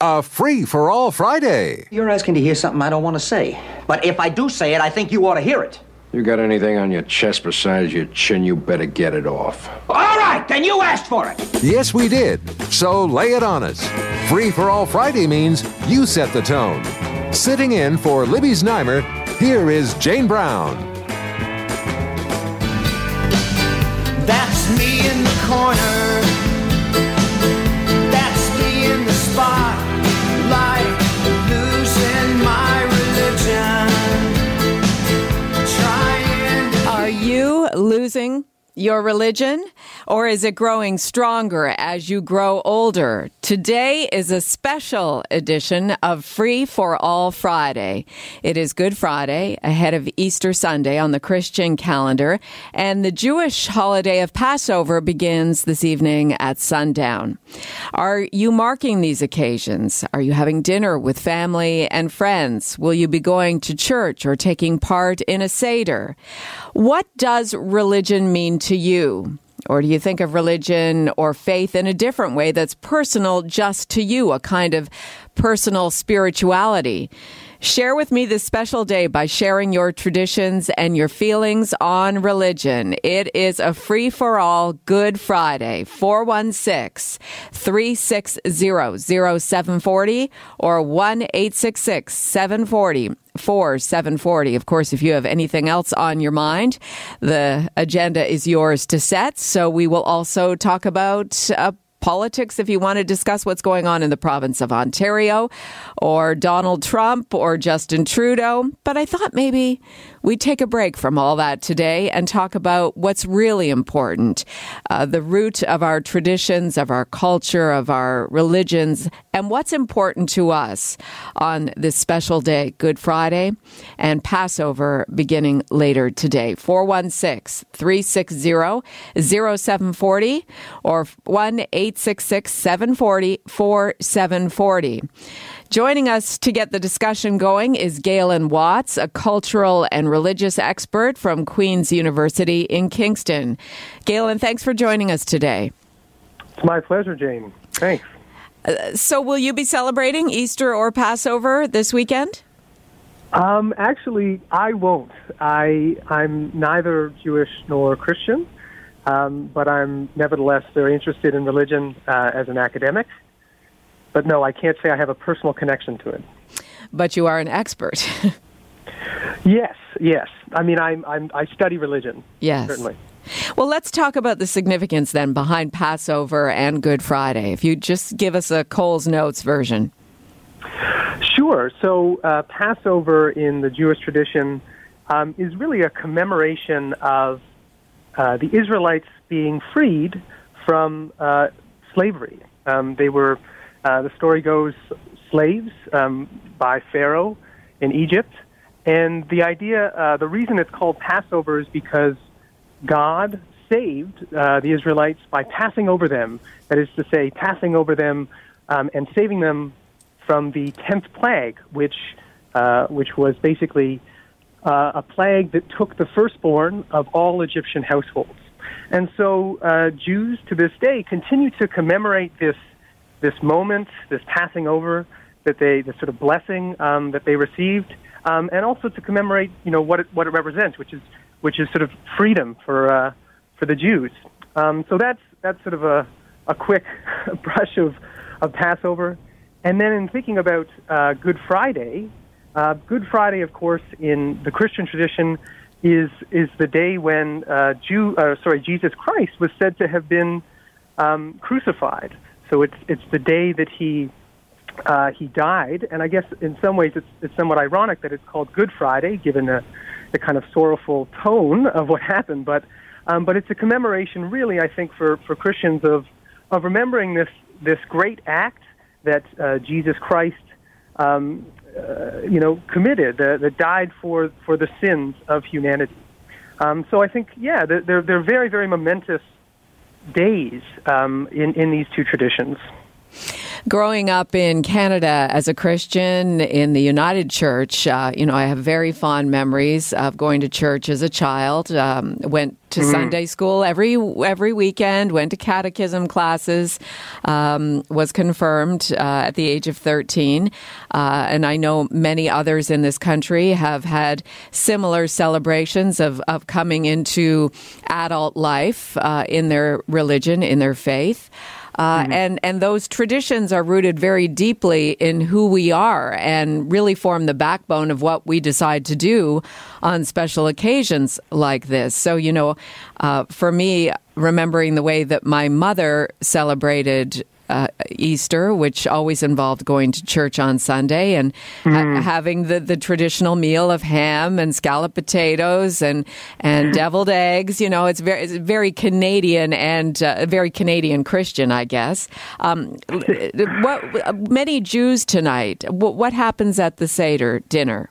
a free for all Friday. You're asking to hear something I don't want to say. But if I do say it, I think you ought to hear it. You got anything on your chest besides your chin, you better get it off. All right, then you asked for it. Yes, we did. So lay it on us. Free for all Friday means you set the tone. Sitting in for Libby Znaimer, here is Jane Brown. That's me in the corner. Losing your religion or is it growing stronger as you grow older? Today is a special edition of Free for All Friday. It is Good Friday ahead of Easter Sunday on the Christian calendar, and the Jewish holiday of Passover begins this evening at sundown. Are you marking these occasions? Are you having dinner with family and friends? Will you be going to church or taking part in a Seder? What does religion mean to you? Or do you think of religion or faith in a different way that's personal just to you, a kind of personal spirituality? Share with me this special day by sharing your traditions and your feelings on religion. It is a free for all Good Friday, 416 360 0740 or 1 866 740 4740. Of course, if you have anything else on your mind, the agenda is yours to set. So we will also talk about uh, politics if you want to discuss what's going on in the province of Ontario or Donald Trump or Justin Trudeau. But I thought maybe we'd take a break from all that today and talk about what's really important uh, the root of our traditions, of our culture, of our religions, and what's important to us on this special day, Good Friday, and Passover beginning later today. 416 360 0740 or 1 866 740 4740. Joining us to get the discussion going is Galen Watts, a cultural and religious expert from Queen's University in Kingston. Galen, thanks for joining us today. It's my pleasure, Jane. Thanks. So, will you be celebrating Easter or Passover this weekend? Um, actually, I won't. I I'm neither Jewish nor Christian, um, but I'm nevertheless very interested in religion uh, as an academic. But no, I can't say I have a personal connection to it. But you are an expert. Yes, yes. I mean, I'm, I'm I study religion. Yes. certainly. well, let's talk about the significance then behind Passover and Good Friday. If you just give us a Cole's Notes version. Sure. So uh, Passover in the Jewish tradition um, is really a commemoration of uh, the Israelites being freed from uh, slavery. Um, they were, uh, the story goes, slaves um, by Pharaoh in Egypt. And the idea, uh, the reason it's called Passover is because God saved uh, the Israelites by passing over them. That is to say, passing over them um, and saving them from the tenth plague, which uh, which was basically uh, a plague that took the firstborn of all Egyptian households. And so uh, Jews to this day continue to commemorate this this moment, this passing over that they, the sort of blessing um, that they received, um, and also to commemorate, you know, what it, what it represents, which is which is sort of freedom for uh, for the Jews. Um, so that's that's sort of a a quick brush of of Passover, and then in thinking about uh, Good Friday, uh, Good Friday, of course, in the Christian tradition, is is the day when uh, Jew, uh, sorry, Jesus Christ was said to have been um, crucified. So it's it's the day that he uh, he died, and I guess in some ways it's, it's somewhat ironic that it's called Good Friday, given the, the kind of sorrowful tone of what happened. But um, but it's a commemoration, really, I think, for, for Christians of of remembering this this great act that uh, Jesus Christ, um, uh, you know, committed, uh, that died for for the sins of humanity. Um, so I think, yeah, they're, they're very very momentous days um, in in these two traditions. Growing up in Canada as a Christian in the United Church, uh, you know, I have very fond memories of going to church as a child. Um, went to Sunday school every every weekend. Went to catechism classes. Um, was confirmed uh, at the age of thirteen, uh, and I know many others in this country have had similar celebrations of of coming into adult life uh, in their religion, in their faith. Uh, and and those traditions are rooted very deeply in who we are, and really form the backbone of what we decide to do on special occasions like this. So you know, uh, for me, remembering the way that my mother celebrated. Uh, Easter, which always involved going to church on Sunday and ha- having the, the traditional meal of ham and scalloped potatoes and and deviled eggs. You know, it's very it's very Canadian and uh, very Canadian Christian, I guess. Um, what many Jews tonight? What, what happens at the Seder dinner?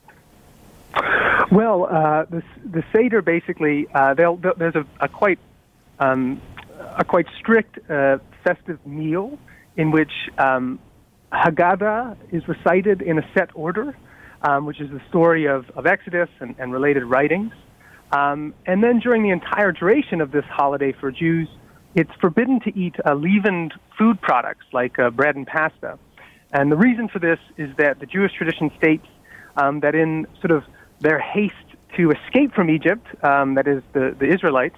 Well, uh, the the seder basically uh, they'll, they'll- there's a, a quite um, a quite strict uh, festive meal in which um, Haggadah is recited in a set order, um, which is the story of, of Exodus and, and related writings. Um, and then during the entire duration of this holiday for Jews, it's forbidden to eat uh, leavened food products like uh, bread and pasta. And the reason for this is that the Jewish tradition states um, that in sort of their haste to escape from Egypt, um, that is the, the Israelites,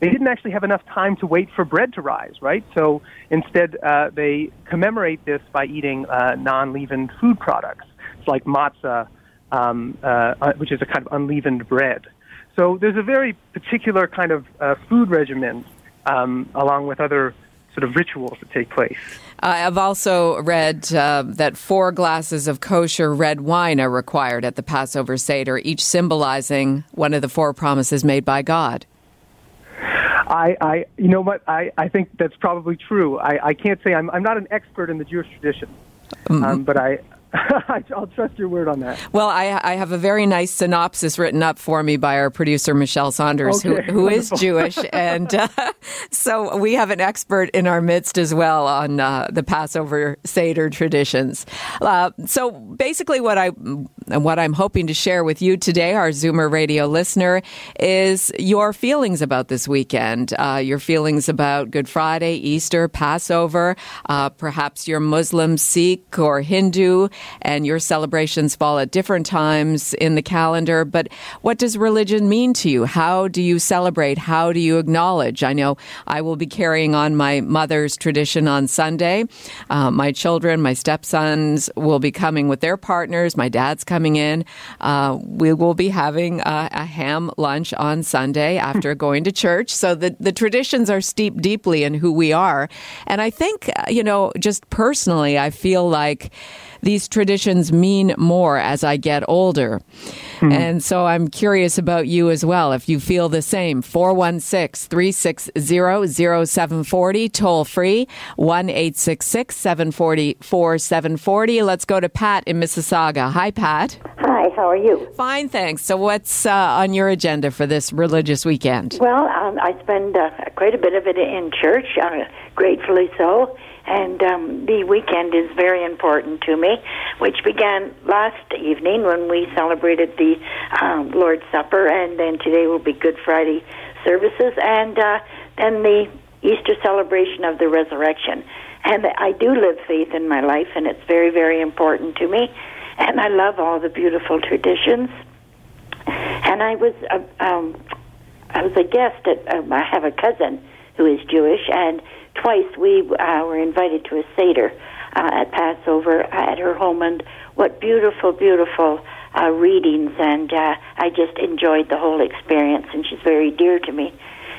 they didn't actually have enough time to wait for bread to rise, right? So instead, uh, they commemorate this by eating uh, non leavened food products. It's like matzah, um, uh, uh, which is a kind of unleavened bread. So there's a very particular kind of uh, food regimen, um, along with other sort of rituals that take place. I've also read uh, that four glasses of kosher red wine are required at the Passover Seder, each symbolizing one of the four promises made by God. I, I, you know what? I, I think that's probably true. I, I can't say I'm, I'm not an expert in the Jewish tradition, um, but I, I'll trust your word on that. Well, I, I have a very nice synopsis written up for me by our producer, Michelle Saunders, Okay, who, who is. Jewish. and uh, so we have an expert in our midst as well on uh, the Passover Seder traditions. Uh, so basically, what, I, what I'm hoping to share with you today, our Zoomer radio listener, is your feelings about this weekend, uh, your feelings about Good Friday, Easter, Passover. Uh, perhaps you're Muslim, Sikh, or Hindu and your celebrations fall at different times in the calendar. But what does religion mean to you? How do you celebrate? How do you acknowledge? I know I will be carrying on my mother's tradition on Sunday. Uh, my children, my stepsons will be coming with their partners. My dad's coming in. Uh, we will be having a, a ham lunch on Sunday after going to church. So the, the traditions are steeped deeply in who we are. And I think, uh, you know, just personally, I feel like these traditions mean more as I get older. And so I'm curious about you as well, if you feel the same. 416 360 0740, toll free, 1 866 740 4740. Let's go to Pat in Mississauga. Hi, Pat. Hi, how are you? Fine, thanks. So, what's uh, on your agenda for this religious weekend? Well, um, I spend uh, quite a bit of it in church, uh, gratefully so. And um, the weekend is very important to me, which began last evening when we celebrated the um, Lord's Supper, and then today will be Good Friday services, and uh, then the Easter celebration of the resurrection. And I do live faith in my life, and it's very, very important to me. And I love all the beautiful traditions. And I was uh, um, I was a guest at. Um, I have a cousin who is Jewish, and twice we uh, were invited to a seder uh, at Passover at her home, and what beautiful, beautiful uh, readings, and uh, I just enjoyed the whole experience. And she's very dear to me,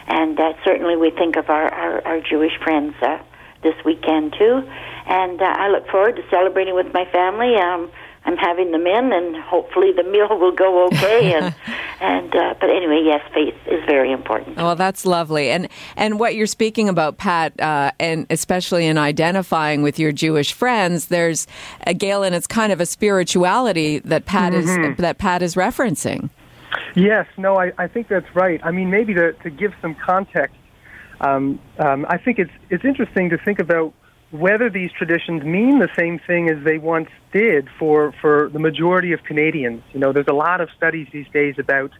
and uh, certainly we think of our our, our Jewish friends uh, this weekend too. And uh, I look forward to celebrating with my family. Um, I'm having them in, and hopefully the meal will go okay. And and uh, but anyway, yes, faith is very important. Well, that's lovely, and and what you're speaking about, Pat, uh, and especially in identifying with your Jewish friends, there's uh, Galen. It's kind of a spirituality that Pat Mm-hmm. is that Pat is referencing. Yes, no, I, I think that's right. I mean, maybe to, to give some context, um, um, I think it's it's interesting to think about whether these traditions mean the same thing as they once did for, for the majority of Canadians. You know, there's a lot of studies these days about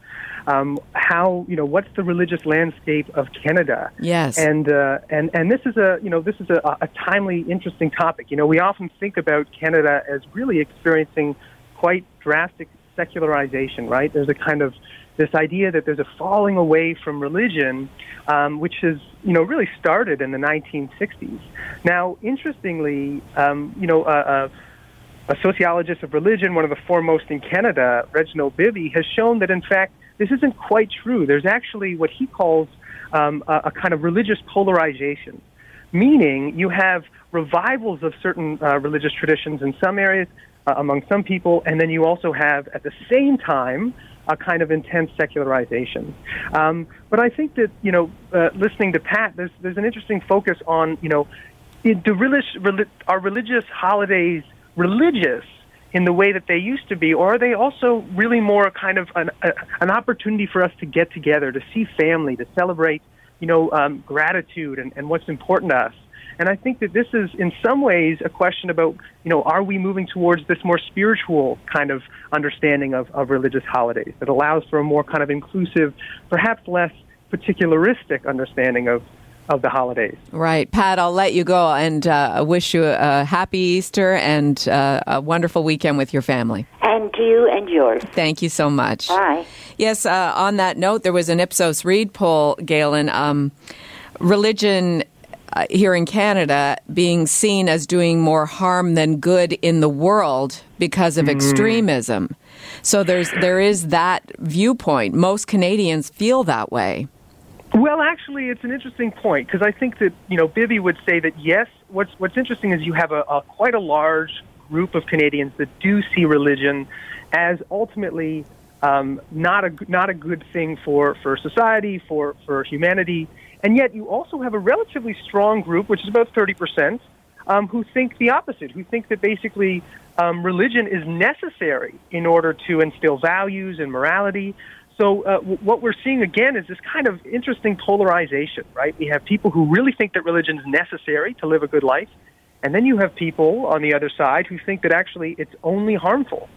um, how you know what's the religious landscape of Canada. Yes. And uh, and and this is a you know this is a, a timely, interesting topic. You know, we often think about Canada as really experiencing quite drastic secularization. Right? There's a kind of this idea that there's a falling away from religion, um, which has you know really started in the 1960s. Now, interestingly, um, you know. Uh, uh, a sociologist of religion, one of the foremost in Canada, Reginald Bibby, has shown that in fact this isn't quite true. There's actually what he calls um, a, a kind of religious polarization, meaning you have revivals of certain uh, religious traditions in some areas uh, among some people, and then you also have at the same time a kind of intense secularization. Um, but I think that you know, uh, listening to Pat, there's there's an interesting focus on you know, in, do are religious holidays religious in the way that they used to be, or are they also really more kind of an, a, an opportunity for us to get together, to see family, to celebrate, you know, um, gratitude and, and what's important to us? And I think that this is, in some ways, a question about, you know, are we moving towards this more spiritual kind of understanding of, of religious holidays that allows for a more kind of inclusive, perhaps less particularistic understanding of, of the holidays? Right, Pat. I'll let you go and uh, wish you a happy Easter and uh, a wonderful weekend with your family. And to you and yours. Thank you so much. Bye. Yes, uh, on that note, there was an Ipsos Reid poll, Galen. Um, religion uh, here in Canada being seen as doing more harm than good in the world because of extremism. So there's there is that viewpoint. Most Canadians feel that way. Well, actually, it's an interesting point because I think that you know Bibby would say that yes. What's what's interesting is you have a, a quite a large group of Canadians that do see religion as ultimately um, not a not a good thing for for society for for humanity, and yet you also have a relatively strong group, which is about thirty percent, um, who think the opposite, who think that basically um, religion is necessary in order to instill values and morality. So uh, w- what we're seeing again is this kind of interesting polarization, right? We have people who really think that religion is necessary to live a good life, and then you have people on the other side who think that actually it's only harmful.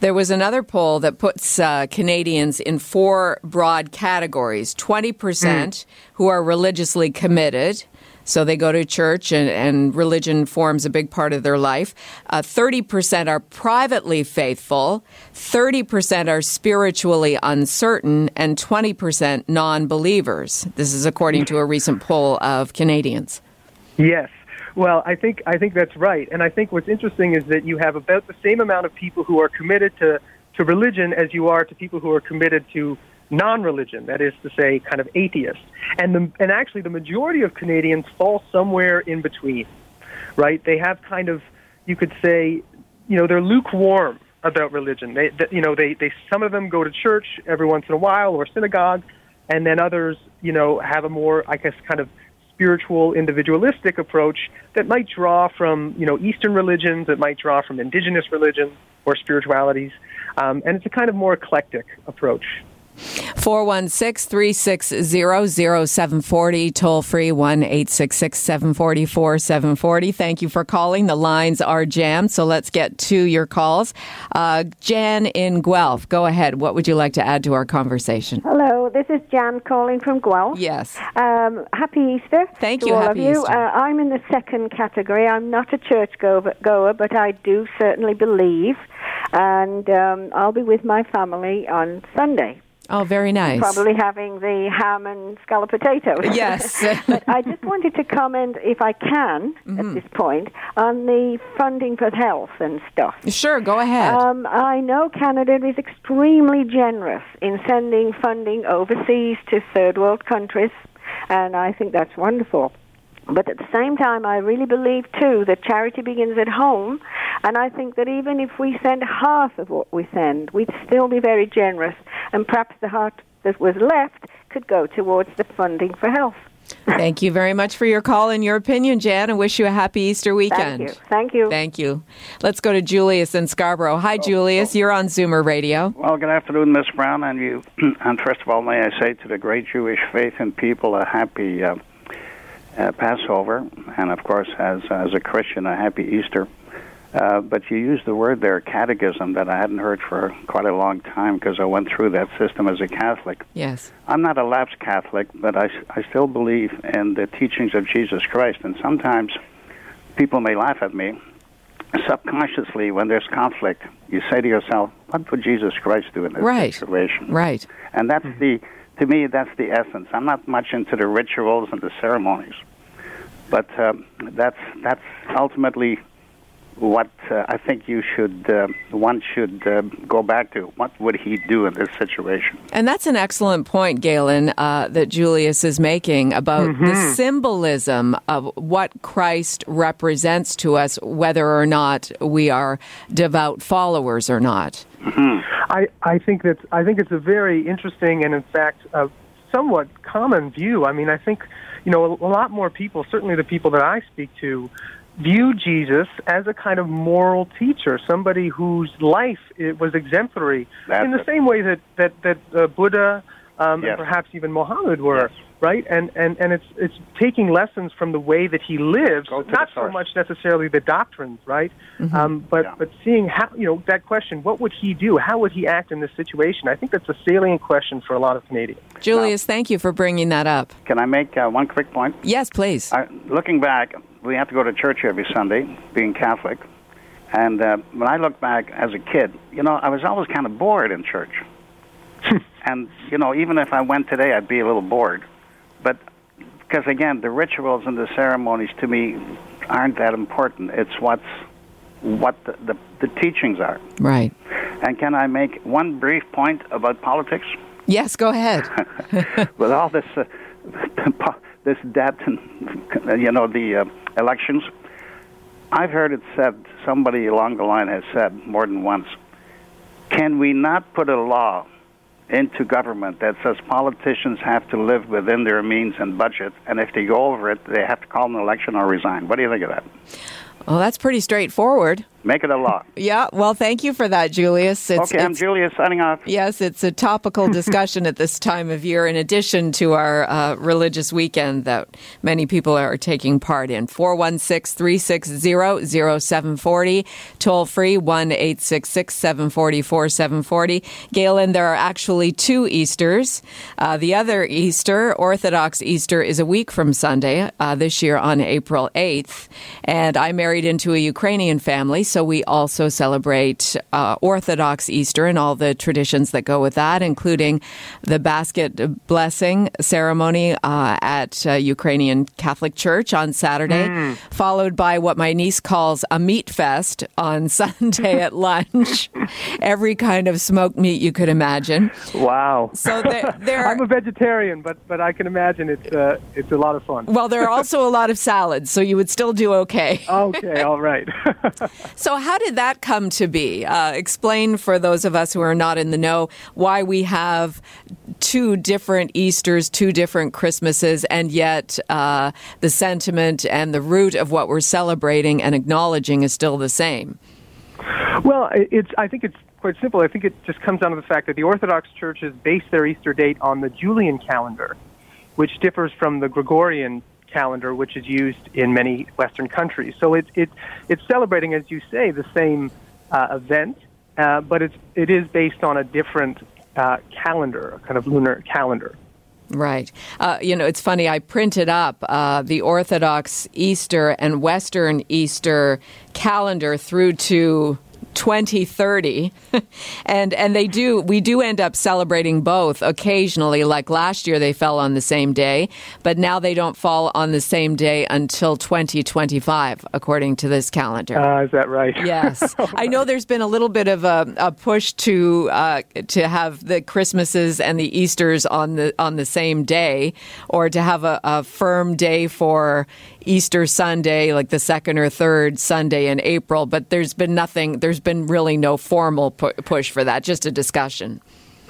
There was another poll that puts uh, Canadians in four broad categories 20% who are religiously committed. So they go to church and, and religion forms a big part of their life. Uh, 30% are privately faithful. 30% are spiritually uncertain. And 20% non believers. This is according to a recent poll of Canadians. Yes. Well, I think I think that's right, and I think what's interesting is that you have about the same amount of people who are committed to to religion as you are to people who are committed to non-religion. That is to say, kind of atheists, and the, and actually the majority of Canadians fall somewhere in between, right? They have kind of you could say, you know, they're lukewarm about religion. They, they you know, they they some of them go to church every once in a while or synagogue, and then others, you know, have a more I guess kind of spiritual individualistic approach that might draw from you know Eastern religions, that might draw from indigenous religions or spiritualities, um, and it's a kind of more eclectic approach. 416 360 0740, toll free 1 866 744 740. Thank you for calling. The lines are jammed, so let's get to your calls. Uh, Jan in Guelph, go ahead. What would you like to add to our conversation? Hello, this is Jan calling from Guelph. Yes. Um, happy Easter. Thank you. all Happy of you. Easter. Uh, I'm in the second category. I'm not a church goer, goer but I do certainly believe, and um, I'll be with my family on Sunday. Oh, very nice. Probably having the ham and scallop potatoes. Yes. but I just wanted to comment, if I can, Mm-hmm. at this point, on the funding for health and stuff. Sure, go ahead. Um, I know Canada is extremely generous in sending funding overseas to third world countries, and I think that's wonderful. But at the same time, I really believe too that charity begins at home, And I think that even if we send half of what we send, we'd still be very generous, and perhaps the half that was left could go towards the funding for health. Thank you very much for your call and your opinion, Jan, and wish you a happy Easter weekend. Thank you. Thank you. Thank you. Let's go to Julius in Scarborough. Hi, Julius. You're on Zoomer Radio. Well, good afternoon, Miss Brown, and you. And first of all, may I say to the great Jewish faith and people a happy uh, uh, Passover, and of course, as as a Christian, a happy Easter. Uh, but you used the word there, catechism, that I hadn't heard for quite a long time because I went through that system as a Catholic. Yes. I'm not a lapsed Catholic, but I, I still believe in the teachings of Jesus Christ. And sometimes people may laugh at me. Subconsciously, when there's conflict, you say to yourself, "What would Jesus Christ do in this Right. situation?" Right. And that's the, to me, that's the essence. I'm not much into the rituals and the ceremonies, but um, that's that's ultimately what uh, I think you should uh, one should uh, go back to. What would he do in this situation? And that's an excellent point, Galen, uh, that Julius is making about the symbolism of what Christ represents to us, whether or not we are devout followers or not. I, I think that's I think it's a very interesting and in fact a somewhat common view. I mean, I think you know a, a lot more people, certainly the people that I speak to, view Jesus as a kind of moral teacher, somebody whose life it was exemplary That's in the it. same way that that that uh, Buddha um, Yes. and perhaps even Muhammad were. Yes. Right, and and and it's it's taking lessons from the way that he lives, not so much necessarily the doctrines, right? Um, but Yeah. but seeing how you know that question, what would he do? How would he act in this situation? I think that's a salient question for a lot of Canadians. Julius, thank you for bringing that up. Can I make uh, one quick point? Yes, please. I, looking back, we have to go to church every Sunday, being Catholic. And uh, when I look back as a kid, you know, I was always kind of bored in church. and, you know, even if I went today, I'd be a little bored. But because, again, the rituals and the ceremonies to me aren't that important. It's what's what the, the, the teachings are. Right. And can I make one brief point about politics? Yes, go ahead. with all this uh, this debt and you know the uh, elections, I've heard it said somebody along the line has said more than once. Can we not put a law into government that says politicians have to live within their means and budget, and if they go over it, they have to call an election or resign? What do you think of that? Well, that's pretty straightforward. Make it a law. Yeah, well, thank you for that, Julius. It's, okay, I'm Julius signing off. Yes, it's a topical discussion at this time of year, in addition to our uh, religious weekend that many people are taking part in. 416 360 0740, toll free 1 866 744 740. Galen, there are actually two Easters. Uh, the other Easter, Orthodox Easter, is a week from Sunday, uh, this year on April 8th. And I married into a Ukrainian family, so we also celebrate uh, Orthodox Easter and all the traditions that go with that, including the basket blessing ceremony uh, at uh, Ukrainian Catholic Church on Saturday, followed by what my niece calls a meat fest on Sunday at lunch. Every kind of smoked meat you could imagine. Wow. So there, there I'm a vegetarian, but but I can imagine it's uh, it's a lot of fun. well, there are also a lot of salads, so you would still do okay. Okay, all right. So, how did that come to be? Uh, explain for those of us who are not in the know why we have two different Easters, two different Christmases, and yet uh, the sentiment and the root of what we're celebrating and acknowledging is still the same. Well, it's. I think it's quite simple. I think it just comes down to the fact that the Orthodox churches base their Easter date on the Julian calendar, which differs from the Gregorian calendar, which is used in many Western countries. So it, it it's celebrating, as you say, the same uh, event, uh, but it's it is based on a different uh, calendar, a kind of lunar calendar. Right. Uh, you know, it's funny. I printed up uh, the Orthodox Easter and Western Easter calendar through to 2030 and and they do we do end up celebrating both occasionally like last year they fell on the same day but now they don't fall on the same day until 2025 according to this calendar Uh, is that right? Yes, I know. There's been a little bit of a, a push to uh, to have the Christmases and the Easter's on the on the same day, or to have a, a firm day for Easter Sunday, like the second or third Sunday in April, but there's been nothing, there's been really no formal pu- push for that, just a discussion.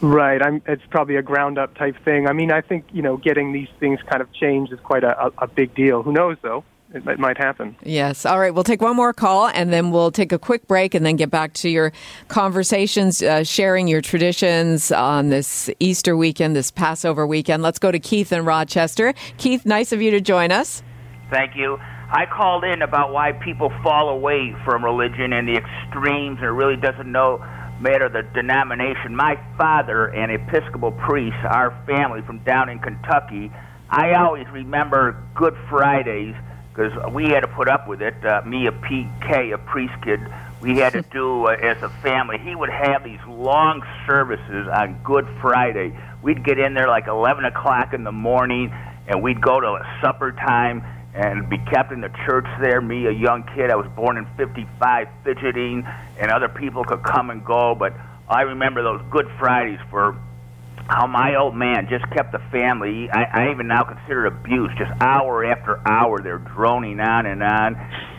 Right. I'm, it's probably a ground up type thing. I mean, I think, you know, getting these things kind of changed is quite a, a, a big deal. Who knows, though? It, it might happen. Yes. All right. We'll take one more call and then we'll take a quick break and then get back to your conversations, uh, sharing your traditions on this Easter weekend, this Passover weekend. Let's go to Keith in Rochester. Keith, nice of you to join us. Thank you. I called in about why people fall away from religion and the extremes, and it really doesn't know matter the denomination. My father, an Episcopal priest, our family from down in Kentucky, I always remember Good Fridays because we had to put up with it. Uh, me, a PK, a priest kid, we had to do uh, as a family. He would have these long services on Good Friday. We'd get in there like 11 o'clock in the morning, and we'd go to supper time and be kept in the church there. Me, a young kid, I was born in 55, fidgeting, and other people could come and go. But I remember those Good Fridays for how my old man just kept the family. I, I even now consider it abuse. Just hour after hour, they're droning on and on.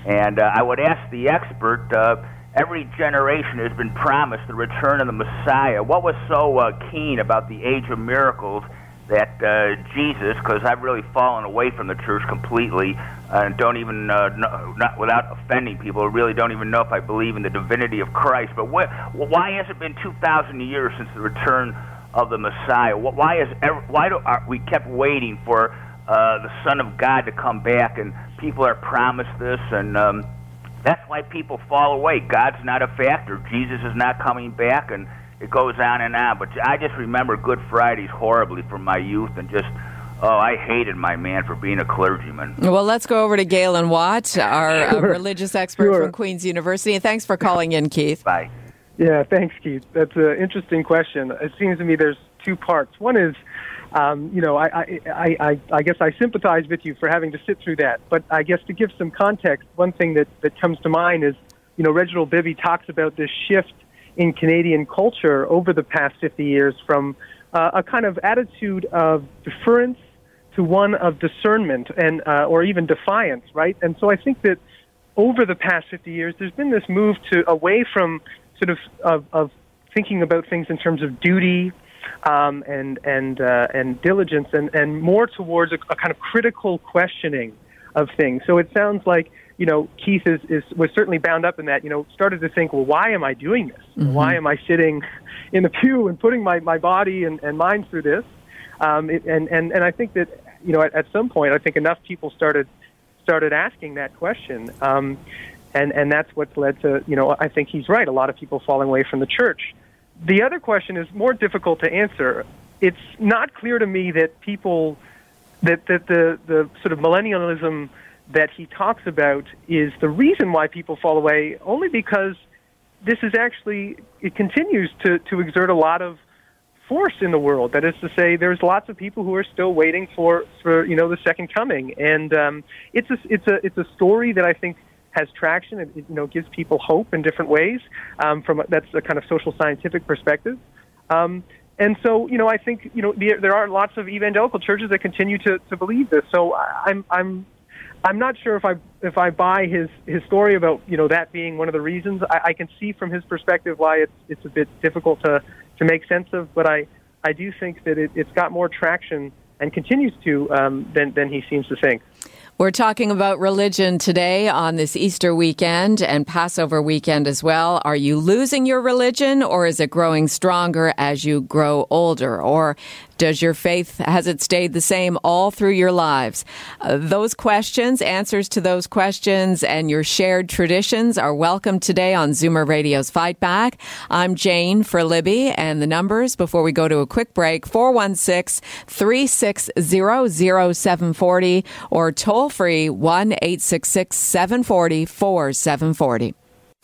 And uh, I would ask the expert. Uh, every generation has been promised the return of the Messiah. What was so uh, keen about the age of miracles? That uh, Jesus, because I've really fallen away from the church completely, uh, and don't even, uh, know, not without offending people, really don't even know if I believe in the divinity of Christ. But what, why has it been 2,000 years since the return of the Messiah? Why is ever, why do are, we kept waiting for uh, the Son of God to come back, and people are promised this, and um, that's why people fall away. God's not a factor. Jesus is not coming back, and it goes on and on. But I just remember Good Fridays horribly from my youth, and just oh, I hated my man for being a clergyman. Well, let's go over to Galen Watt, our uh, religious expert Sure. from Queen's University. And thanks for calling in, Keith. Bye. Yeah, thanks, Keith. That's an interesting question. It seems to me there's two parts. One is, um, you know, I, I, I, I, I guess I sympathize with you for having to sit through that. But I guess to give some context, one thing that, that comes to mind is, you know, Reginald Bibby talks about this shift in Canadian culture over the past 50 years from uh, a kind of attitude of deference to one of discernment and uh, or even defiance, right? And so I think that over the past 50 years, there's been this move to away from sort of of, of thinking about things in terms of duty um, and and uh, and diligence, and and more towards a, a kind of critical questioning of things. So it sounds like you know Keith is, is was certainly bound up in that. You know, started to think, well, why am I doing this? Why am I sitting in the pew and putting my my body and, and mind through this? Um, it, and and and I think that you know at, at some point, I think enough people started started asking that question. Um, and and that's what's led to you know I think he's right. A lot of people falling away from the church. The other question is more difficult to answer. It's not clear to me that people that that the the sort of millennialism that he talks about is the reason why people fall away. Only because this is actually it continues to to exert a lot of force in the world. That is to say, there's lots of people who are still waiting for for you know the second coming, and um, it's a it's a it's a story that I think has traction. It, you know gives people hope in different ways. Um, from a, that's a kind of social scientific perspective. Um, and so, you know, I think you know there, there are lots of evangelical churches that continue to, to believe this. So I'm I'm I'm not sure if I if I buy his his story about you know that being one of the reasons. I, I can see from his perspective why it's it's a bit difficult to to make sense of, but I I do think that it, it's got more traction and continues to um, than than he seems to think. We're talking about religion today on this Easter weekend and Passover weekend as well. Are you losing your religion or is it growing stronger as you grow older? Or does your faith, has it stayed the same all through your lives? Uh, those questions, answers to those questions, and your shared traditions are welcome today on Zoomer Radio's Fight Back. I'm Jane for Libby, and the numbers before we go to a quick break 416 360 0740 or toll free 1 866 740 4740.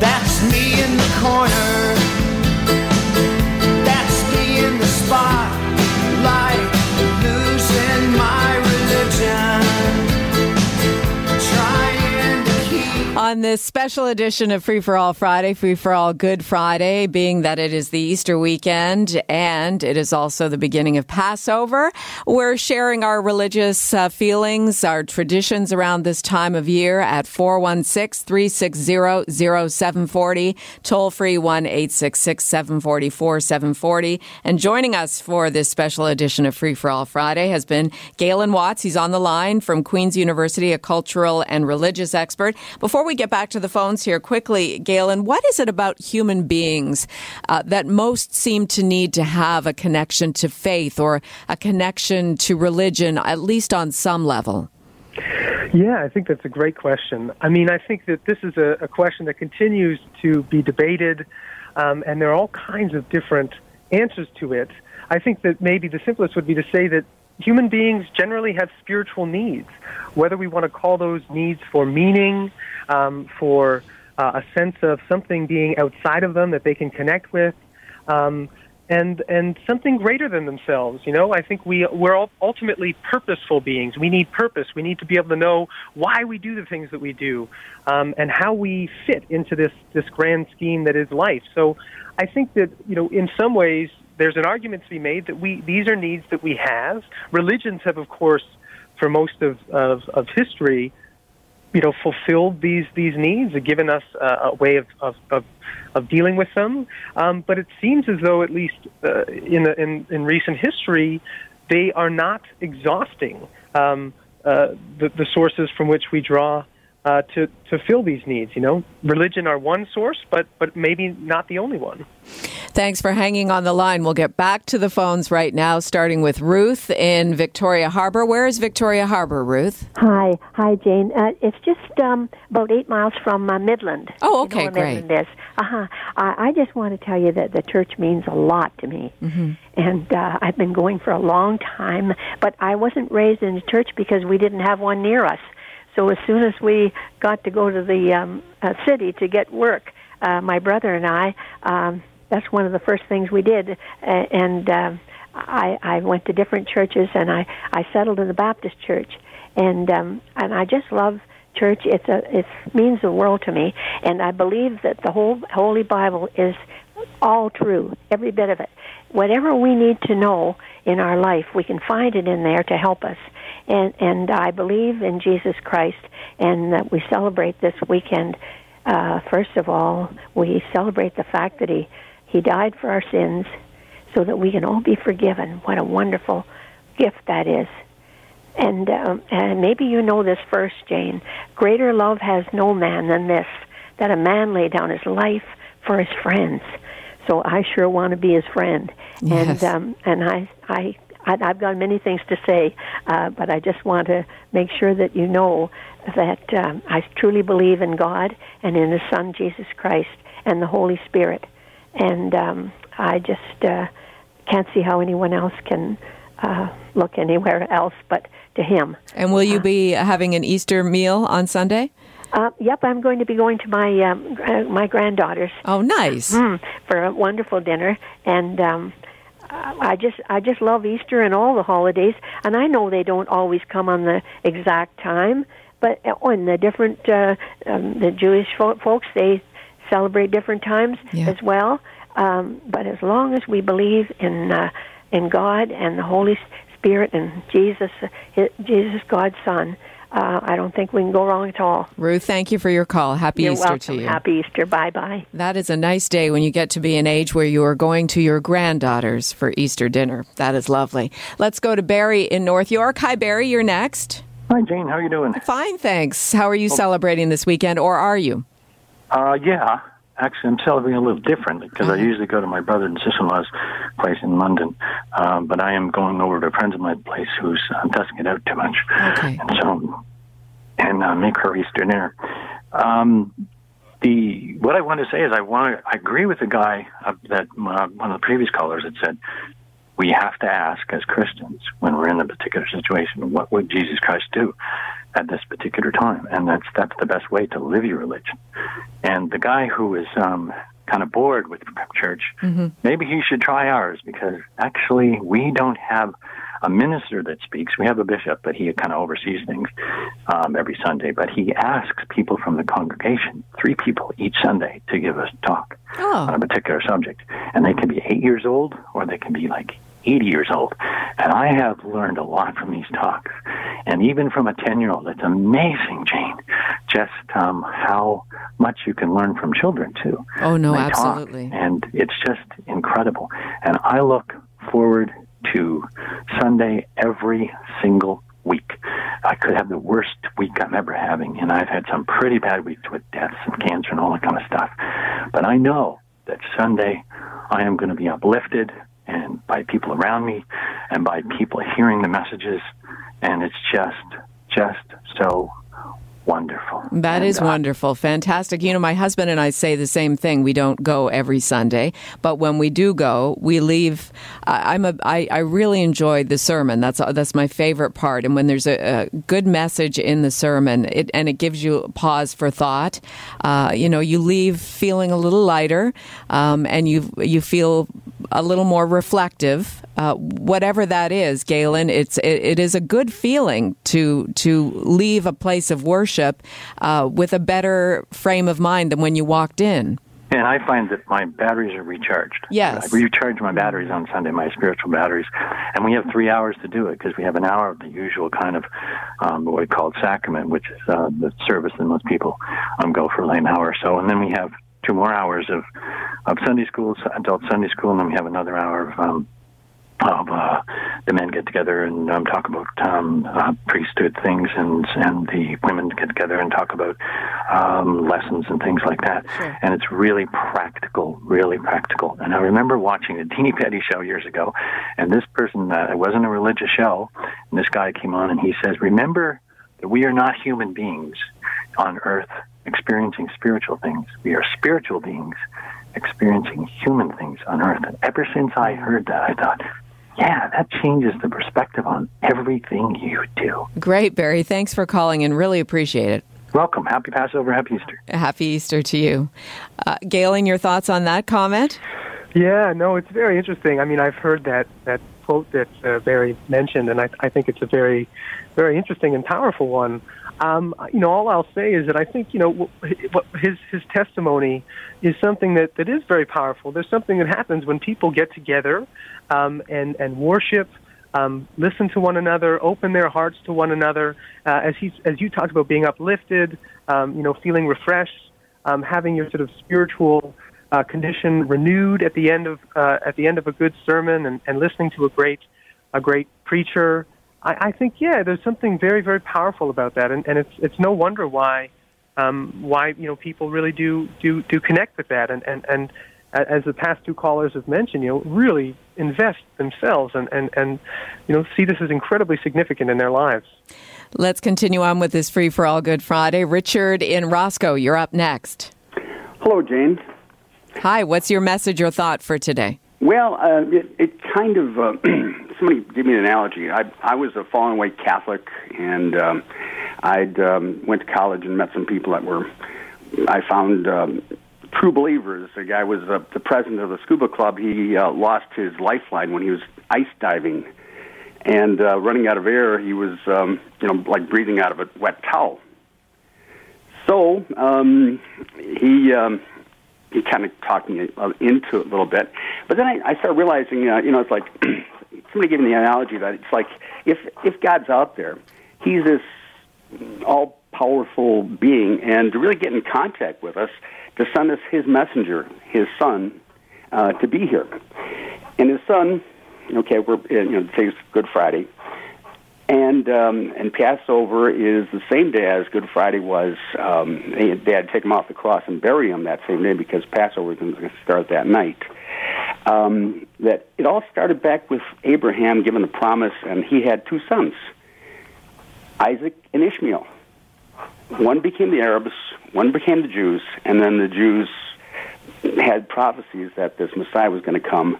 That's me in the corner. That's me in the spotlight, On this special edition of Free for All Friday, Free for All Good Friday, being that it is the Easter weekend and it is also the beginning of Passover, we're sharing our religious uh, feelings, our traditions around this time of year at 416 360 0740, toll free 1 866 740 And joining us for this special edition of Free for All Friday has been Galen Watts. He's on the line from Queen's University, a cultural and religious expert. Before we get back to the phones here quickly, Galen, what is it about human beings uh, that most seem to need to have a connection to faith or a connection to religion, at least on some level? Yeah, I think that's a great question. I mean, I think that this is a, a question that continues to be debated, um, and there are all kinds of different answers to it. I think that maybe the simplest would be to say that human beings generally have spiritual needs, whether we want to call those needs for meaning, um, for uh, a sense of something being outside of them that they can connect with. Um, and and something greater than themselves. You know, I think we we're all ultimately purposeful beings. We need purpose. We need to be able to know why we do the things that we do, um, and how we fit into this this grand scheme that is life. So, I think that you know, in some ways, there's an argument to be made that we these are needs that we have. Religions have, of course, for most of of, of history, you know, fulfilled these these needs, given us a way of, of, of of dealing with them. Um, but it seems as though, at least uh, in, the, in in recent history, they are not exhausting um, uh, the, the sources from which we draw uh, to to fill these needs. You know, religion are one source, but but maybe not the only one. Thanks for hanging on the line. We'll get back to the phones right now, starting with Ruth in Victoria Harbor. Where is Victoria Harbor, Ruth? Hi, hi, Jane. Uh, it's just um, about eight miles from uh, Midland. Oh, You okay, know where great. Midland is. Uh-huh. I, I just want to tell you that the church means a lot to me, Mm-hmm. and uh, I've been going for a long time. But I wasn't raised in a church because we didn't have one near us. So as soon as we got to go to the um, uh, city to get work, uh, my brother and I. Um, that's one of the first things we did, uh, and uh, I, I went to different churches, and I, I settled in the Baptist church, and um, and I just love church. It's a it means the world to me, and I believe that the whole Holy Bible is all true, every bit of it. Whatever we need to know in our life, we can find it in there to help us. And and I believe in Jesus Christ, and that we celebrate this weekend. Uh, first of all, we celebrate the fact that he he died for our sins, so that we can all be forgiven. What a wonderful gift that is. And um, and maybe you know this verse, Jane. Greater love has no man than this, that a man lay down his life for his friends. So I sure want to be his friend. Yes. And um, and I I. I- I've got many things to say, uh, but I just want to make sure that you know that um, I truly believe in God and in His Son Jesus Christ and the Holy Spirit, and um, I just uh, can't see how anyone else can uh, look anywhere else but to Him. And will you be having an Easter meal on Sunday? Uh, yep, I'm going to be going to my um, gra- my granddaughter's. Oh, nice. Mm, for a wonderful dinner, and um, I just I just love Easter and all the holidays. And I know they don't always come on the exact time, but on the different uh, um, the Jewish fo- folks they celebrate different times Yeah. as well. Um, but as long as we believe in uh, in God and the Holy Spirit and Jesus, uh, Jesus God's Son, uh, I don't think we can go wrong at all. Ruth, thank you for your call. Happy You're Easter welcome. to you. Happy Easter. Bye bye. That is a nice day when you get to be an age where you are going to your granddaughters for Easter dinner. That is lovely. Let's go to Barry in North York. Hi, Barry. You're next. Hi, Jane. How are you doing? Fine, thanks. How are you celebrating this weekend, or are you? Uh, yeah, actually, I'm celebrating a little differently because I usually go to my brother and sister-in-law's place in London, um, but I am going over to a friend of my place who's uh, doesn't get out too much, Okay. and so and uh, make her Easter dinner. Um, the what I want to say is I want to I agree with the guy uh, that uh, one of the previous callers had said we have to ask as Christians when we're in a particular situation what would Jesus Christ do, at this particular time, and that's that's the best way to live your religion. And the guy who is um, kind of bored with church, Mm-hmm. maybe he should try ours because actually we don't have a minister that speaks. We have a bishop, but he kind of oversees things um, every Sunday. But he asks people from the congregation, three people each Sunday, to give a talk on a particular subject, and they can be eight years old or they can be like 80 years old. And I have learned a lot from these talks. And even from a 10 year old, it's amazing, Jane, just um, how much you can learn from children, too. Oh, no, They talk. absolutely. And it's just incredible. And I look forward to Sunday every single week. I could have the worst week I'm ever having, and I've had some pretty bad weeks with deaths and cancer and all that kind of stuff. But I know that Sunday I am going to be uplifted and by people around me and by people hearing the messages and it's just just so wonderful. That is wonderful. Fantastic. You know, my husband and I say the same thing. We don't go every Sunday, but when we do go, we leave. I I'm a, I, I really enjoy the sermon. That's, that's my favorite part. And when there's a, a good message in the sermon it, and it gives you pause for thought, uh, you know, you leave feeling a little lighter um, and you, you feel a little more reflective. Uh, whatever that is, Galen, it's it, it is a good feeling to to leave a place of worship uh, with a better frame of mind than when you walked in. And I find that my batteries are recharged. Yes. I recharge my batteries on Sunday, my spiritual batteries. And we have three hours to do it because we have an hour of the usual kind of um, what we call sacrament, which is uh, the service that most people um, go for like an hour or so. And then we have two more hours of, of Sunday school, adult Sunday school, and then we have another hour of um, of uh, the men get together and um, talk about um, uh, priesthood things, and and the women get together and talk about um, lessons and things like that. And it's really practical, really practical. And I remember watching the Teeny Petty show years ago, and this person, uh, it wasn't a religious show, and this guy came on and he says, "Remember that we are not human beings on earth experiencing spiritual things. We are spiritual beings." Experiencing human things on earth. And ever since I heard that, I thought, yeah, that changes the perspective on everything you do. Great, Barry. Thanks for calling and really appreciate it. Welcome. Happy Passover. Happy Easter. Happy Easter to you. Uh, Galen, your thoughts on that comment? Yeah, no, it's very interesting. I mean, I've heard that that quote that uh, Barry mentioned, and I, I think it's a very, very interesting and powerful one. Um, you know, all I'll say is that I think you know his his testimony is something that, that is very powerful. There's something that happens when people get together um, and and worship, um, listen to one another, open their hearts to one another. Uh, as he as you talked about being uplifted, um, you know, feeling refreshed, um, having your sort of spiritual uh, condition renewed at the end of uh, at the end of a good sermon, and, and listening to a great a great preacher. I, I think yeah, there's something very very powerful about that, and, and it's it's no wonder why um, why you know people really do do do connect with that, and and and as the past two callers have mentioned, you know, really invest themselves and and and you know see this as incredibly significant in their lives. Let's continue on with this Free for All Good Friday. Richard in Roscoe, you're up next. Hello, Jane. Hi, what's your message or thought for today? Well, uh, it, it kind of uh, somebody gave me an analogy. I I was a fallen away Catholic, and um, I'd um, went to college and met some people that were I found um, true believers. The guy was uh, the president of the scuba club. He uh, lost his lifeline when he was ice diving, and uh, running out of air. He was um, you know like breathing out of a wet towel. So um, he. Um, he kind of talked me uh, into it a little bit. But then I, I started realizing, uh, you know, it's like somebody gave me the analogy that it's like if if God's out there, He's this all powerful being, and to really get in contact with us, to send us His messenger, His Son, uh, to be here. And His Son, okay, we're you know today's Good Friday. And um, and Passover is the same day as Good Friday was. Um, they, had to take him off the cross and bury him that same day because Passover was going to start that night. Um, that it all started back with Abraham given the promise, and he had two sons, Isaac and Ishmael. One became the Arabs, one became the Jews, and then the Jews had prophecies that this Messiah was going to come.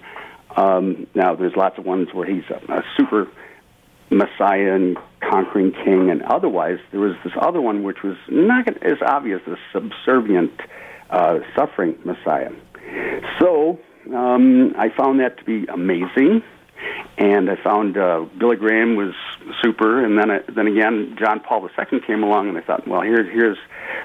Um, now, there's lots of ones where he's a, a super Messiah and conquering king, and otherwise there was this other one which was not as obvious, the subservient, uh, suffering Messiah. So um, I found that to be amazing, and I found uh, Billy Graham was super, and then I, then again John Paul II came along, and I thought, well, here's here's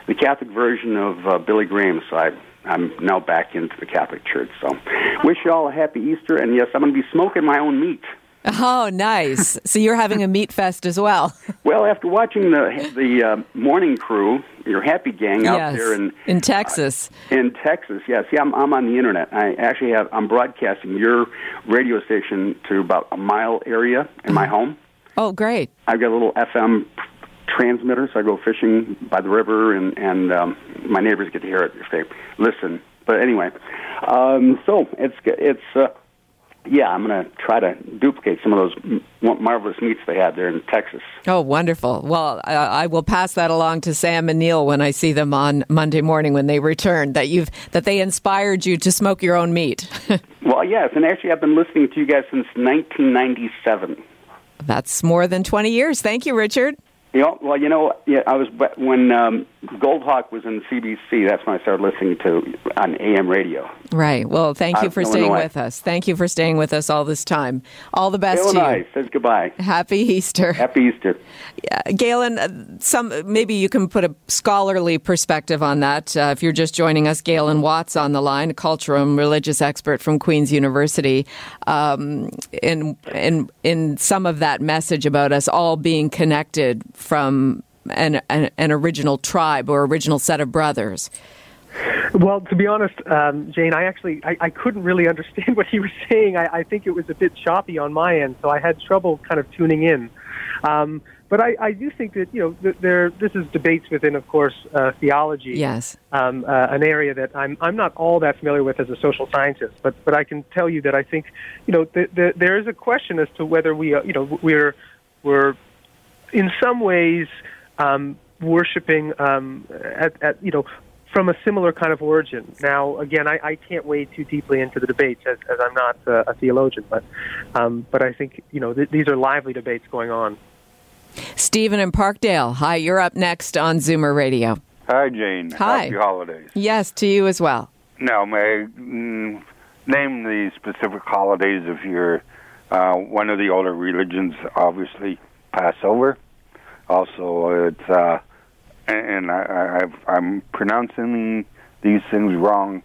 the Catholic version of uh, Billy Graham. So I I'm now back into the Catholic Church. So wish you all a happy Easter, and yes, I'm going to be smoking my own meat. Oh, nice. so you're having a meat fest as well. Well, after watching the the uh, morning crew, your happy gang out yes. there in in Texas. Uh, in Texas, yes, yeah, I'm, I'm on the internet. I actually have I'm broadcasting your radio station to about a mile area in my home. Oh, great! I've got a little FM transmitter, so I go fishing by the river, and and um, my neighbors get to hear it if they listen. But anyway, um, so it's it's. Uh, yeah, I'm going to try to duplicate some of those m- marvelous meats they had there in Texas. Oh, wonderful. Well, I, I will pass that along to Sam and Neil when I see them on Monday morning when they return. That you've that they inspired you to smoke your own meat. well, yes, and actually, I've been listening to you guys since 1997. That's more than 20 years. Thank you, Richard. You know, well, you know, yeah, I was when um, Goldhawk was in CBC. That's when I started listening to on AM radio. Right. Well, thank you Uh, for staying Illinois. with us. Thank you for staying with us all this time. All the best to Illinois you. says goodbye. Happy Easter. Happy Easter. Yeah, Galen, uh, some maybe you can put a scholarly perspective on that. Uh, if you're just joining us, Galen Watts on the line, a cultural and religious expert from Queen's University, um, in in in some of that message about us all being connected from an, an an original tribe or original set of brothers. Well, to be honest, um, Jane, I actually I, I couldn't really understand what he was saying. I, I think it was a bit choppy on my end, so I had trouble kind of tuning in. Um, but I, I do think that you know th- there this is debates within, of course, uh, theology. Yes. Um, uh, an area that I'm I'm not all that familiar with as a social scientist, but but I can tell you that I think you know th- th- there is a question as to whether we uh, you know we're we're in some ways um, worshiping um, at, at you know from a similar kind of origin. Now, again, I, I can't wade too deeply into the debates as, as I'm not uh, a theologian, but um, but I think you know th- these are lively debates going on. Stephen in Parkdale. Hi, you're up next on Zoomer Radio. Hi, Jane. Hi. Happy holidays. Yes, to you as well. Now, may I mm, name the specific holidays if you're uh, one of the older religions, obviously, Passover. Also, it's, uh, and I, I, I'm pronouncing these things wrong.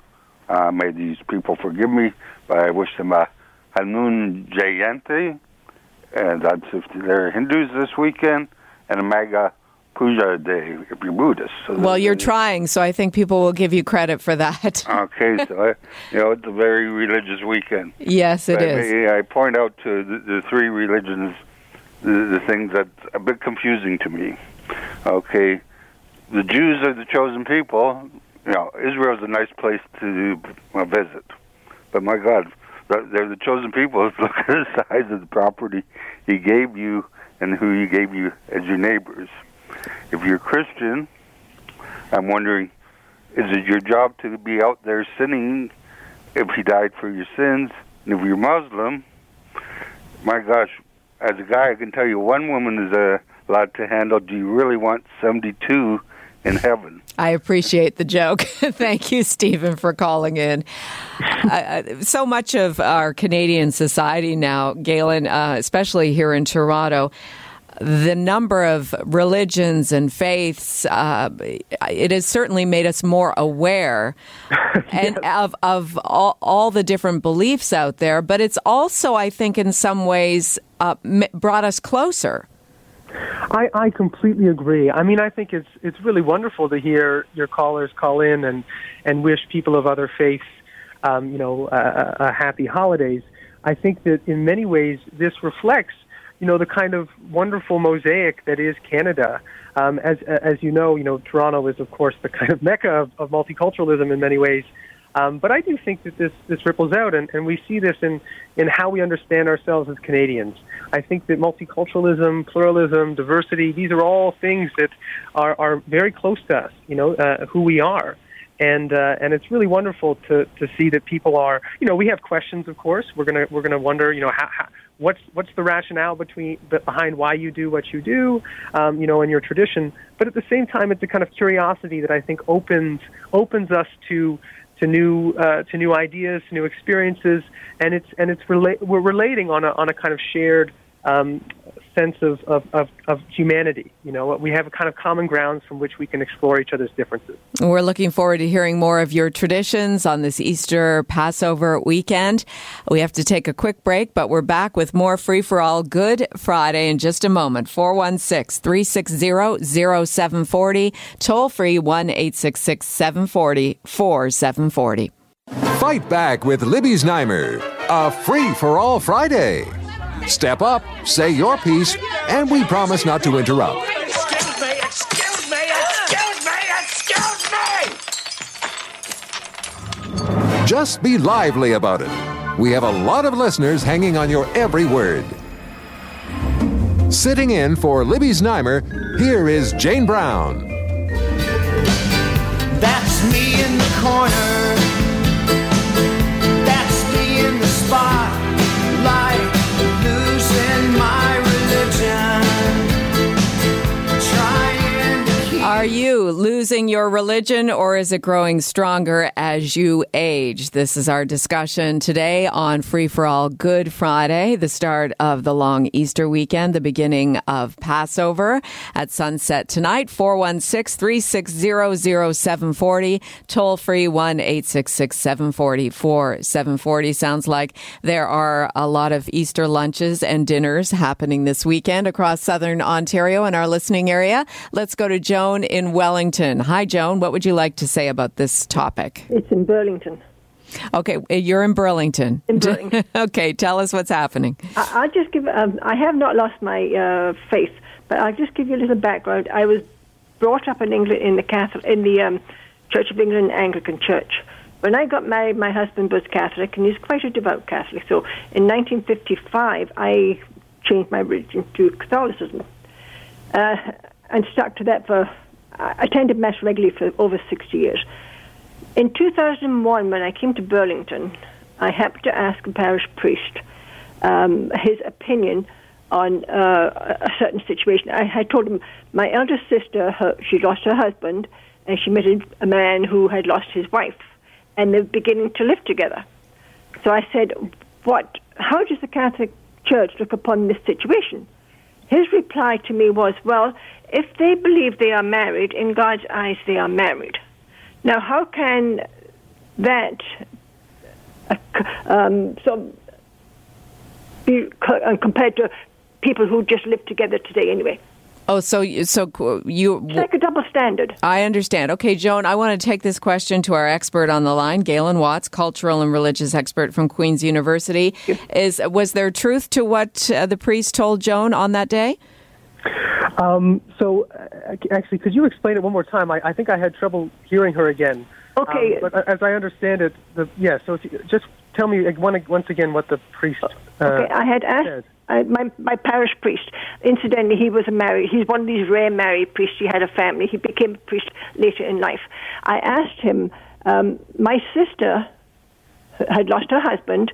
Uh, may these people forgive me, but I wish them a Hanun Jayanti, and that's if they're Hindus this weekend, and a Mega Puja Day if you're Buddhist. So Well, you're trying, so I think people will give you credit for that. Okay, so I, you know it's a very religious weekend. Yes, it But is. May I point out to the, the three religions the, the things that's a bit confusing to me. Okay, the Jews are the chosen people. You know, Israel's a nice place to visit, but my God, they're the chosen people. Look at the size of the property He gave you and who He gave you as your neighbors. If you're Christian, I'm wondering, is it your job to be out there sinning if he died for your sins? And if you're Muslim, my gosh, as a guy, I can tell you one woman is a lot to handle. Do you really want 72 in heaven? I appreciate the joke. Thank you, Stephen, for calling in. Uh, so much of our Canadian society now, Galen, uh, especially here in Toronto, the number of religions and faiths, uh, it has certainly made us more aware and of, of all, all the different beliefs out there. But it's also, I think, in some ways, uh, brought us closer. I, I completely agree. I mean, I think it's it's really wonderful to hear your callers call in and and wish people of other faiths, um, you know, uh, uh, happy holidays. I think that in many ways this reflects, you know, the kind of wonderful mosaic that is Canada. Um, as as you know, you know, Toronto is of course the kind of mecca of, of multiculturalism in many ways. Um, but I do think that this, this ripples out, and, and we see this in, in how we understand ourselves as Canadians. I think that multiculturalism, pluralism, diversity, these are all things that are, are very close to us, you know, uh, who we are. And, uh, and it's really wonderful to, to see that people are, you know, we have questions, of course. We're to we're gonna wonder, you know, how, what's what's the rationale between behind why you do what you do, um, you know, in your tradition. But at the same time, it's a kind of curiosity that I think opens opens us to to new uh, to new ideas, to new experiences, and it's and it's rela- we're relating on a on a kind of shared um, sense of, of, of, of humanity. You know, we have a kind of common grounds from which we can explore each other's differences. We're looking forward to hearing more of your traditions on this Easter Passover weekend. We have to take a quick break, but we're back with more Free for All Good Friday in just a moment. 416 360 0740, toll free 1 866 740 4740. Fight back with Libby Znaimer, a free for all Friday. Step up, say your piece, and we promise not to interrupt. Excuse me, excuse me, excuse me, excuse me! Just be lively about it. We have a lot of listeners hanging on your every word. Sitting in for Libby's Znaimer, here is Jane Brown. That's me in the corner. Are you losing your religion or is it growing stronger as you age? This is our discussion today on Free for All Good Friday, the start of the long Easter weekend, the beginning of Passover at sunset tonight. 416 360 0740, toll free 1 866 740 4740. Sounds like there are a lot of Easter lunches and dinners happening this weekend across southern Ontario and our listening area. Let's go to Joan in Wellington. Hi, Joan. What would you like to say about this topic? It's in Burlington. Okay, you're in Burlington. In Burlington. okay, tell us what's happening. I, I'll just give. Um, I have not lost my uh, faith, but I'll just give you a little background. I was brought up in England in the Catholic in the um, Church of England Anglican Church. When I got married, my husband was Catholic, and he's quite a devout Catholic. So in 1955, I changed my religion to Catholicism, uh, and stuck to that for. I attended mass regularly for over 60 years. In 2001, when I came to Burlington, I happened to ask a parish priest um, his opinion on uh, a certain situation. I had told him my eldest sister, her, she lost her husband, and she met a- a man who had lost his wife, and they're beginning to live together. So I said, "What? How does the Catholic Church look upon this situation?" His reply to me was, "Well, if they believe they are married, in God's eyes, they are married." Now, how can that uh, um, so be uh, compared to people who just live together today anyway? Oh, so you- so you It's like a double standard. I understand. Okay, Joan, I want to take this question to our expert on the line, Galen Watts, cultural and religious expert from Queen's University. Is was there truth to what uh, the priest told Joan on that day? Um, so, uh, actually, could you explain it one more time? I, I think I had trouble hearing her again. Okay. Um, but uh, as I understand it, the yeah. So, you, just tell me one, once again what the priest. Uh, Okay, I had asked uh, my my parish priest. Incidentally, he was a married. He's one of these rare married priests. He had a family. He became a priest later in life. I asked him. Um, my sister had lost her husband,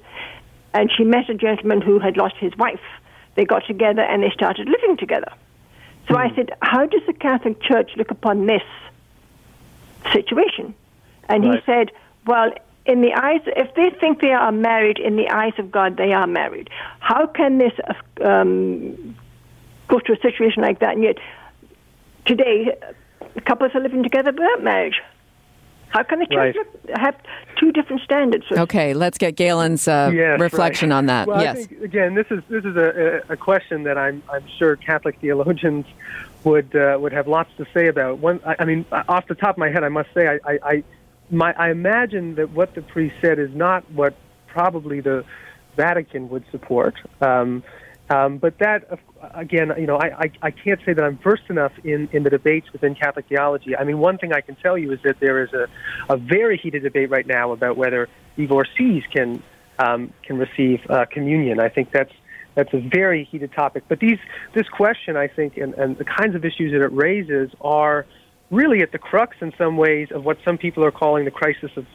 and she met a gentleman who had lost his wife. They got together and they started living together. So I said, "How does the Catholic Church look upon this situation?" And he said, "Well." In the eyes, if they think they are married, in the eyes of God, they are married. How can this um, go to a situation like that? And yet, today, couples are living together without marriage. How can the church Right. have two different standards? Okay, let's get Galen's uh, Yes, reflection right. on that. Well, yes. I think, again, this is this is a, a a question that I'm I'm sure Catholic theologians would uh, would have lots to say about. One, I, I mean, off the top of my head, I must say, I, I, I my I imagine that what the priest said is not what probably the Vatican would support. Um, um, but that, of- again, you know, I, I, I can't say that I'm versed enough in, in the debates within Catholic theology. I mean, one thing I can tell you is that there is a, a very heated debate right now about whether divorcees can um, can receive uh, communion. I think that's that's a very heated topic. But these this question, I think, and, and the kinds of issues that it raises are really at the crux in some ways of what some people are calling the crisis of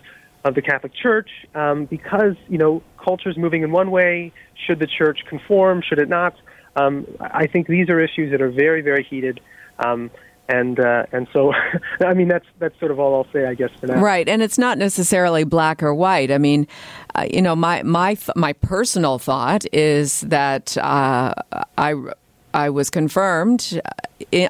of the Catholic Church um, because you know culture is moving in one way. Should the Church conform? Should it not? Um, I think these are issues that are very very heated. Um, and uh, and so, I mean, that's that's sort of all I'll say, I guess, for now. Right, and it's not necessarily black or white. I mean, uh, you know, my my my personal thought is that uh, I I was confirmed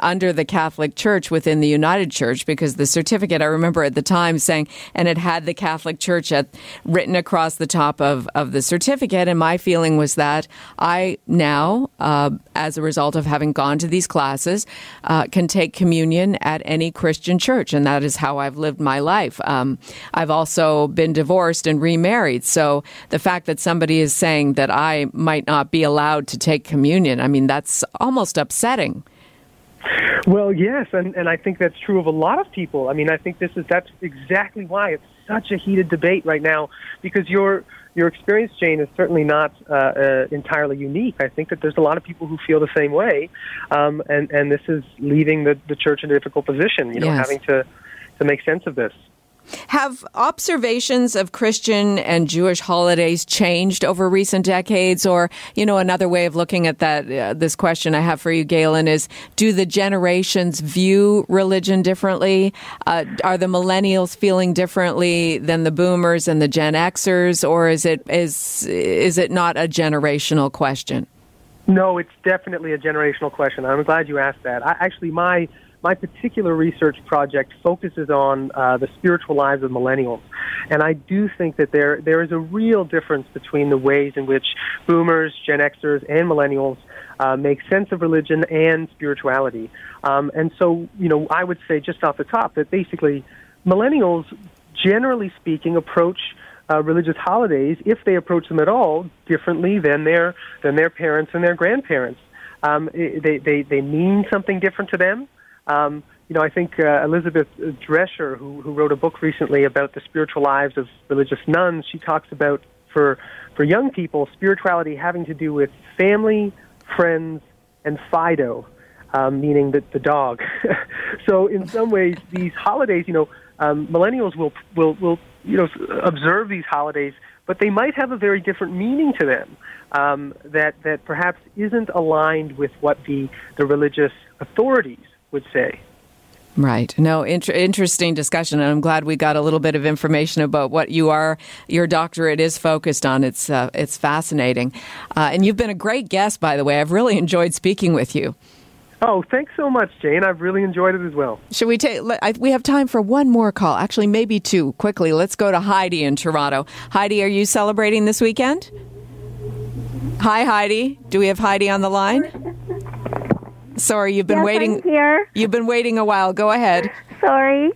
under the Catholic Church within the United Church because the certificate I remember at the time saying, and it had the Catholic Church at, written across the top of, of the certificate. And my feeling was that I now, uh, as a result of having gone to these classes, uh, can take communion at any Christian church. And that is how I've lived my life. Um, I've also been divorced and remarried. So the fact that somebody is saying that I might not be allowed to take communion, I mean, that's almost upsetting. Well, yes, and, and I think that's true of a lot of people. I mean, I think this is that's exactly why it's such a heated debate right now because your your experience, Jane, is certainly not uh, uh, entirely unique. I think that there's a lot of people who feel the same way, um, and and this is leaving the the church in a difficult position. You know, Yes. having to to make sense of this. Have observations of Christian and Jewish holidays changed over recent decades? Or, you know, another way of looking at that, uh, this question I have for you, Galen, is do the generations view religion differently? Uh, are the millennials feeling differently than the boomers and the Gen Xers? Or is it, is, is it not a generational question? No, it's definitely a generational question. I'm glad you asked that. I, actually, my my particular research project focuses on uh, the spiritual lives of millennials, and I do think that there there is a real difference between the ways in which boomers, Gen Xers, and millennials uh, make sense of religion and spirituality. Um, and so, you know, I would say just off the top that basically millennials, generally speaking, approach uh, religious holidays, if they approach them at all, differently than their than their parents and their grandparents. Um, they, they they mean something different to them. Um, you know, I think uh, Elizabeth Drescher, who, who wrote a book recently about the spiritual lives of religious Nones, she talks about for for young people spirituality having to do with family, friends, and Fido, um, meaning the, the dog. so in some ways, these holidays, you know, um, millennials will will will you know observe these holidays, but they might have a very different meaning to them um, that that perhaps isn't aligned with what the the religious authorities would say. Right. No, inter- interesting discussion, and I'm glad we got a little bit of information about what you are, your doctorate is focused on. It's uh, it's fascinating, uh, and you've been a great guest, by the way. I've really enjoyed speaking with you. Oh, thanks so much, Jane. I've really enjoyed it as well. Should we take? I, we have time for one more call. Actually, maybe two. Quickly, let's go to Heidi in Toronto. Heidi, are you celebrating this weekend? Hi, Heidi. Do we have Heidi on the line? Sorry, you've been Yes, waiting. I'm here. You've been waiting a while. Go ahead. Sorry.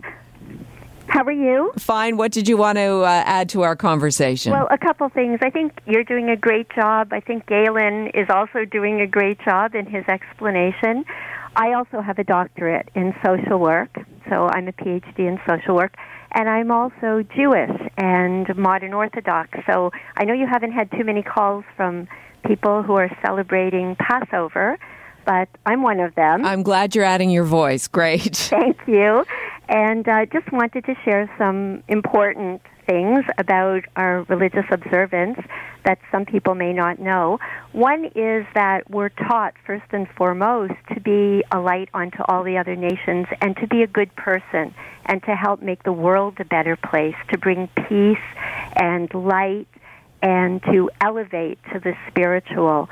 How are you? Fine. What did you want to uh, add to our conversation? Well, a couple things. I think you're doing a great job. I think Galen is also doing a great job in his explanation. I also have a doctorate in social work, so I'm a PhD in social work. And I'm also Jewish and modern Orthodox. So I know you haven't had too many calls from people who are celebrating Passover, but I'm one of them. I'm glad you're adding your voice. Great. Thank you. And uh, just wanted to share some important things about our religious observance that some people may not know. One is that we're taught, first and foremost, to be a light unto all the other nations and to be a good person and to help make the world a better place, to bring peace and light and to elevate to the spiritual.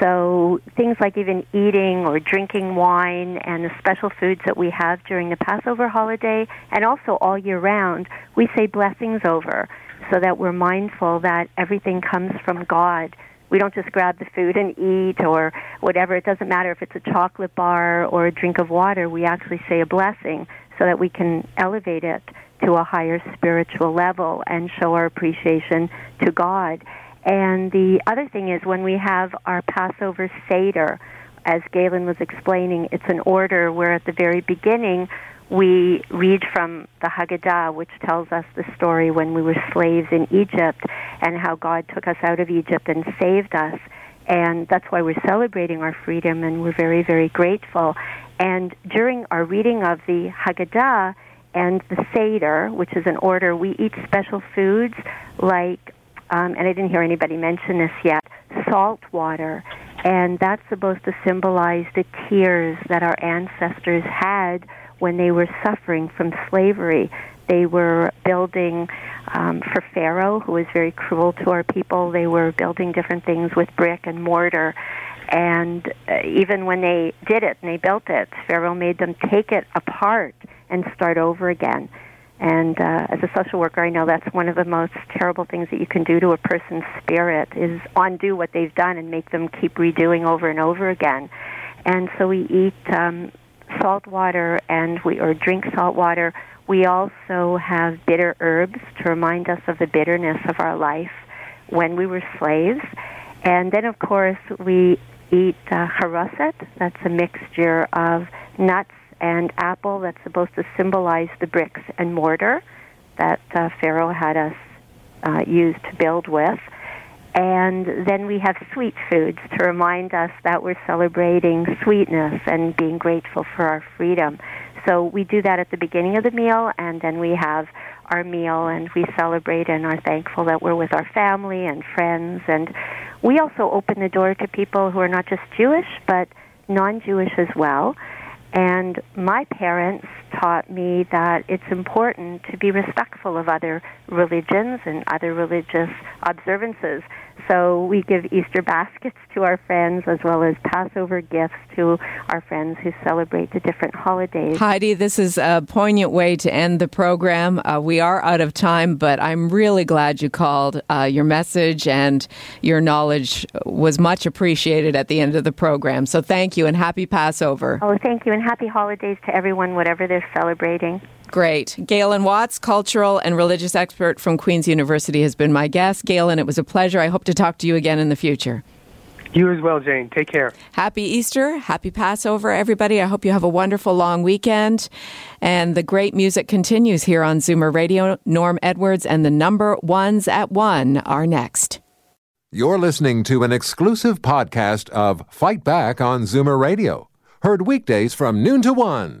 So things like even eating or drinking wine and the special foods that we have during the Passover holiday and also all year round, we say blessings over so that we're mindful that everything comes from God. We don't just grab the food and eat or whatever. It doesn't matter if it's a chocolate bar or a drink of water. We actually say a blessing so that we can elevate it to a higher spiritual level and show our appreciation to God. And the other thing is when we have our Passover Seder, as Galen was explaining, it's an order where at the very beginning we read from the Haggadah, which tells us the story when we were slaves in Egypt and how God took us out of Egypt and saved us. And that's why we're celebrating our freedom and we're very, very grateful. And during our reading of the Haggadah, and the Seder, which is an order, we eat special foods like, um, and I didn't hear anybody mention this yet, salt water. And that's supposed to symbolize the tears that our ancestors had when they were suffering from slavery. They were building um, for Pharaoh, who was very cruel to our people. They were building different things with brick and mortar. And uh, even when they did it and they built it, Pharaoh made them take it apart and start over again. And uh, as a social worker, I know that's one of the most terrible things that you can do to a person's spirit is undo what they've done and make them keep redoing over and over again. And so we eat um, salt water and we or drink salt water. We also have bitter herbs to remind us of the bitterness of our life when we were slaves. And then, of course, we eat uh, haroset. That's a mixture of nuts and apple that's supposed to symbolize the bricks and mortar that uh, Pharaoh had us uh, use to build with. And then we have sweet foods to remind us that we're celebrating sweetness and being grateful for our freedom. So we do that at the beginning of the meal, and then we have our meal and we celebrate and are thankful that we're with our family and friends. And we also open the door to people who are not just Jewish, but non Jewish as well. And my parents taught me that it's important to be respectful of other religions and other religious observances. So we give Easter baskets to our friends as well as Passover gifts to our friends who celebrate the different holidays. Heidi, this is a poignant way to end the program. Uh, we are out of time, but I'm really glad you called. Uh, your message and your knowledge was much appreciated at the end of the program. So thank you and happy Passover. Oh, thank you, and happy holidays to everyone, whatever they're celebrating. Great. Galen Watts, cultural and religious expert from Queen's University, has been my guest. Galen, it was a pleasure. I hope to talk to you again in the future. You as well, Jane. Take care. Happy Easter. Happy Passover, everybody. I hope you have a wonderful long weekend. And the great music continues here on Zoomer Radio. Norm Edwards and the number ones at one are next. You're listening to an exclusive podcast of Fight Back on Zoomer Radio, heard weekdays from noon to one.